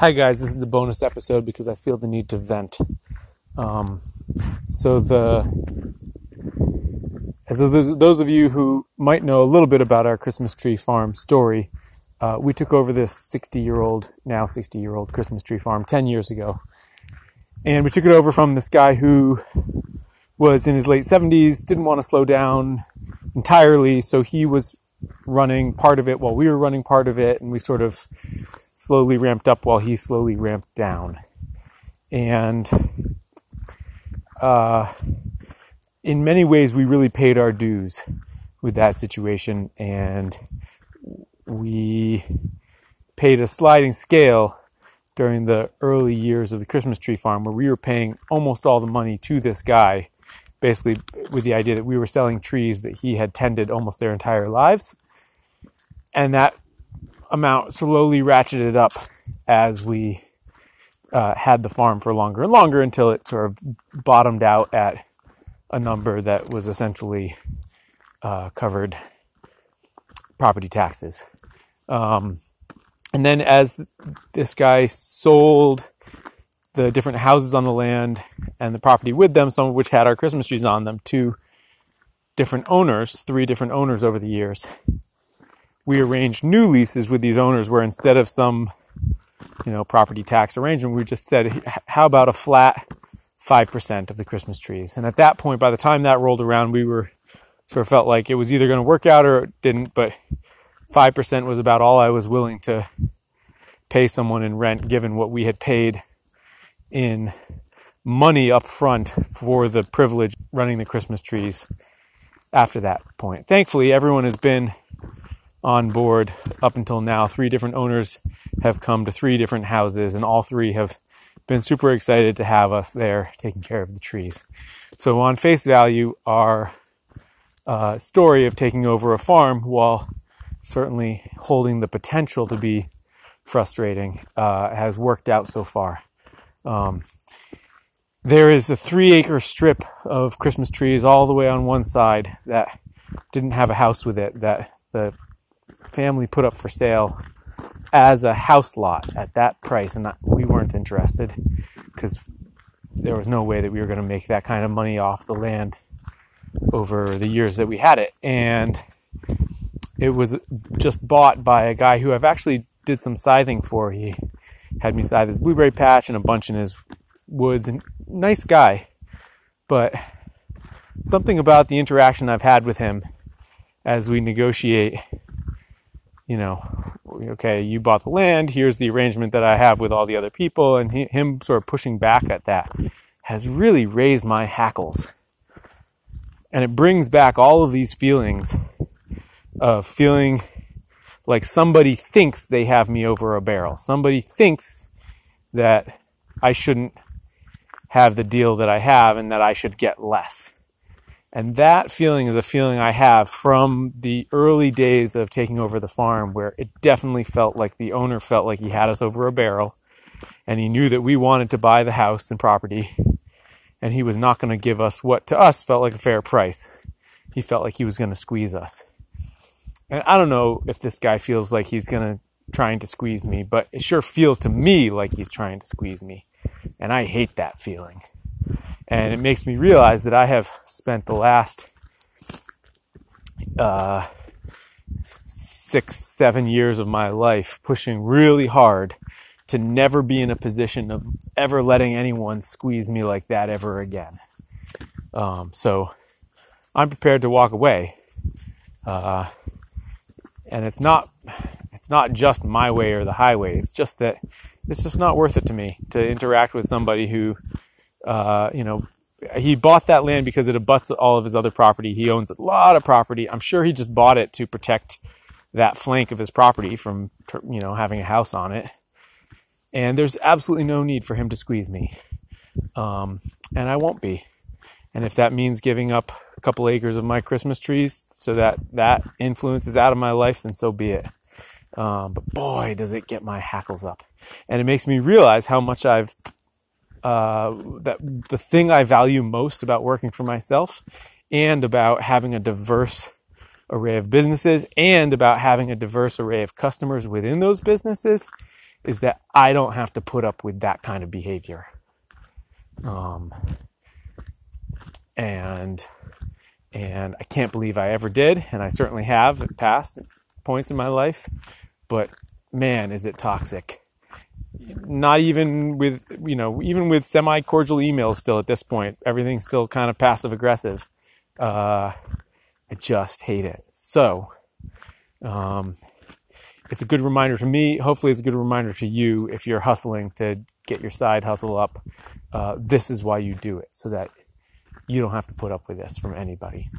Hi, guys. This is a bonus episode because I feel the need to vent. Um, so, the as those, of you who might know a little bit about our Christmas tree farm story, uh, we took over this 60 year old, now 60 year old Christmas tree farm 10 years ago. And we took it over from this guy who was in his late 70s, didn't want to slow down entirely, so he was running part of it while we were running part of it, and we sort of slowly ramped up while he slowly ramped down. And uh, in many ways, we really paid our dues with that situation, and we paid a sliding scale during the early years of the Christmas tree farm where we were paying almost all the money to this guy, basically with the idea that we were selling trees that he had tended almost their entire lives. And that amount slowly ratcheted up as we uh, had the farm for longer and longer until it sort of bottomed out at a number that was essentially uh, covered property taxes. Um, and then as this guy sold the different houses on the land and the property with them, some of which had our Christmas trees on them, to different owners, three different owners over the years, we arranged new leases with these owners where instead of some, you know, property tax arrangement, we just said, how about a flat 5% of the Christmas trees? And at that point, by the time that rolled around, we were sort of felt like it was either going to work out or it didn't, but 5% was about all I was willing to pay someone in rent given what we had paid in money up front for the privilege running the Christmas trees after that point. Thankfully, everyone has been on board up until now. Three different owners have come to three different houses, and all three have been super excited to have us there taking care of the trees. So, on face value, our uh, story of taking over a farm, while certainly holding the potential to be frustrating, uh, has worked out so far. Um, there is a three acre strip of Christmas trees all the way on one side that didn't have a house with it that the family put up for sale as a house lot at that price, and we weren't interested because there was no way that we were going to make that kind of money off the land over the years that we had it. And it was just bought by a guy who I've actually did some scything for. He had me scythe his blueberry patch and a bunch in his woods. And nice guy, but something about the interaction I've had with him as we negotiate you know, okay, you bought the land, here's the arrangement that I have with all the other people, and he, him sort of pushing back at that has really raised my hackles. And it brings back all of these feelings of feeling like somebody thinks they have me over a barrel. Somebody thinks that I shouldn't have the deal that I have and that I should get less. And that feeling is a feeling I have from the early days of taking over the farm, where it definitely felt like the owner felt like he had us over a barrel and he knew that we wanted to buy the house and property and he was not going to give us what to us felt like a fair price. He felt like he was going to squeeze us. And I don't know if this guy feels like he's going to trying to squeeze me, but it sure feels to me like he's trying to squeeze me. And I hate that feeling. And it makes me realize that I have spent the last uh, six, seven years of my life pushing really hard to never be in a position of ever letting anyone squeeze me like that ever again. Um, so I'm prepared to walk away. Uh, and it's not, it's not just my way or the highway. It's just that it's just not worth it to me to interact with somebody who uh, you know, he bought that land because it abuts all of his other property. He owns a lot of property. I'm sure he just bought it to protect that flank of his property from, you know, having a house on it. And there's absolutely no need for him to squeeze me. Um, and I won't be. And if that means giving up a couple acres of my Christmas trees so that that influence is out of my life, then so be it. Um, but boy, does it get my hackles up. And it makes me realize how much I've uh, that the thing I value most about working for myself and about having a diverse array of businesses and about having a diverse array of customers within those businesses is that I don't have to put up with that kind of behavior. Um, and and I can't believe I ever did, and I certainly have at past points in my life. But man, is it toxic! Not even with you know, even with semi cordial emails. Still at this point, everything's still kind of passive aggressive. Uh, I just hate it. So, um, it's a good reminder to me. Hopefully, it's a good reminder to you if you're hustling to get your side hustle up. Uh, this is why you do it, so that you don't have to put up with this from anybody.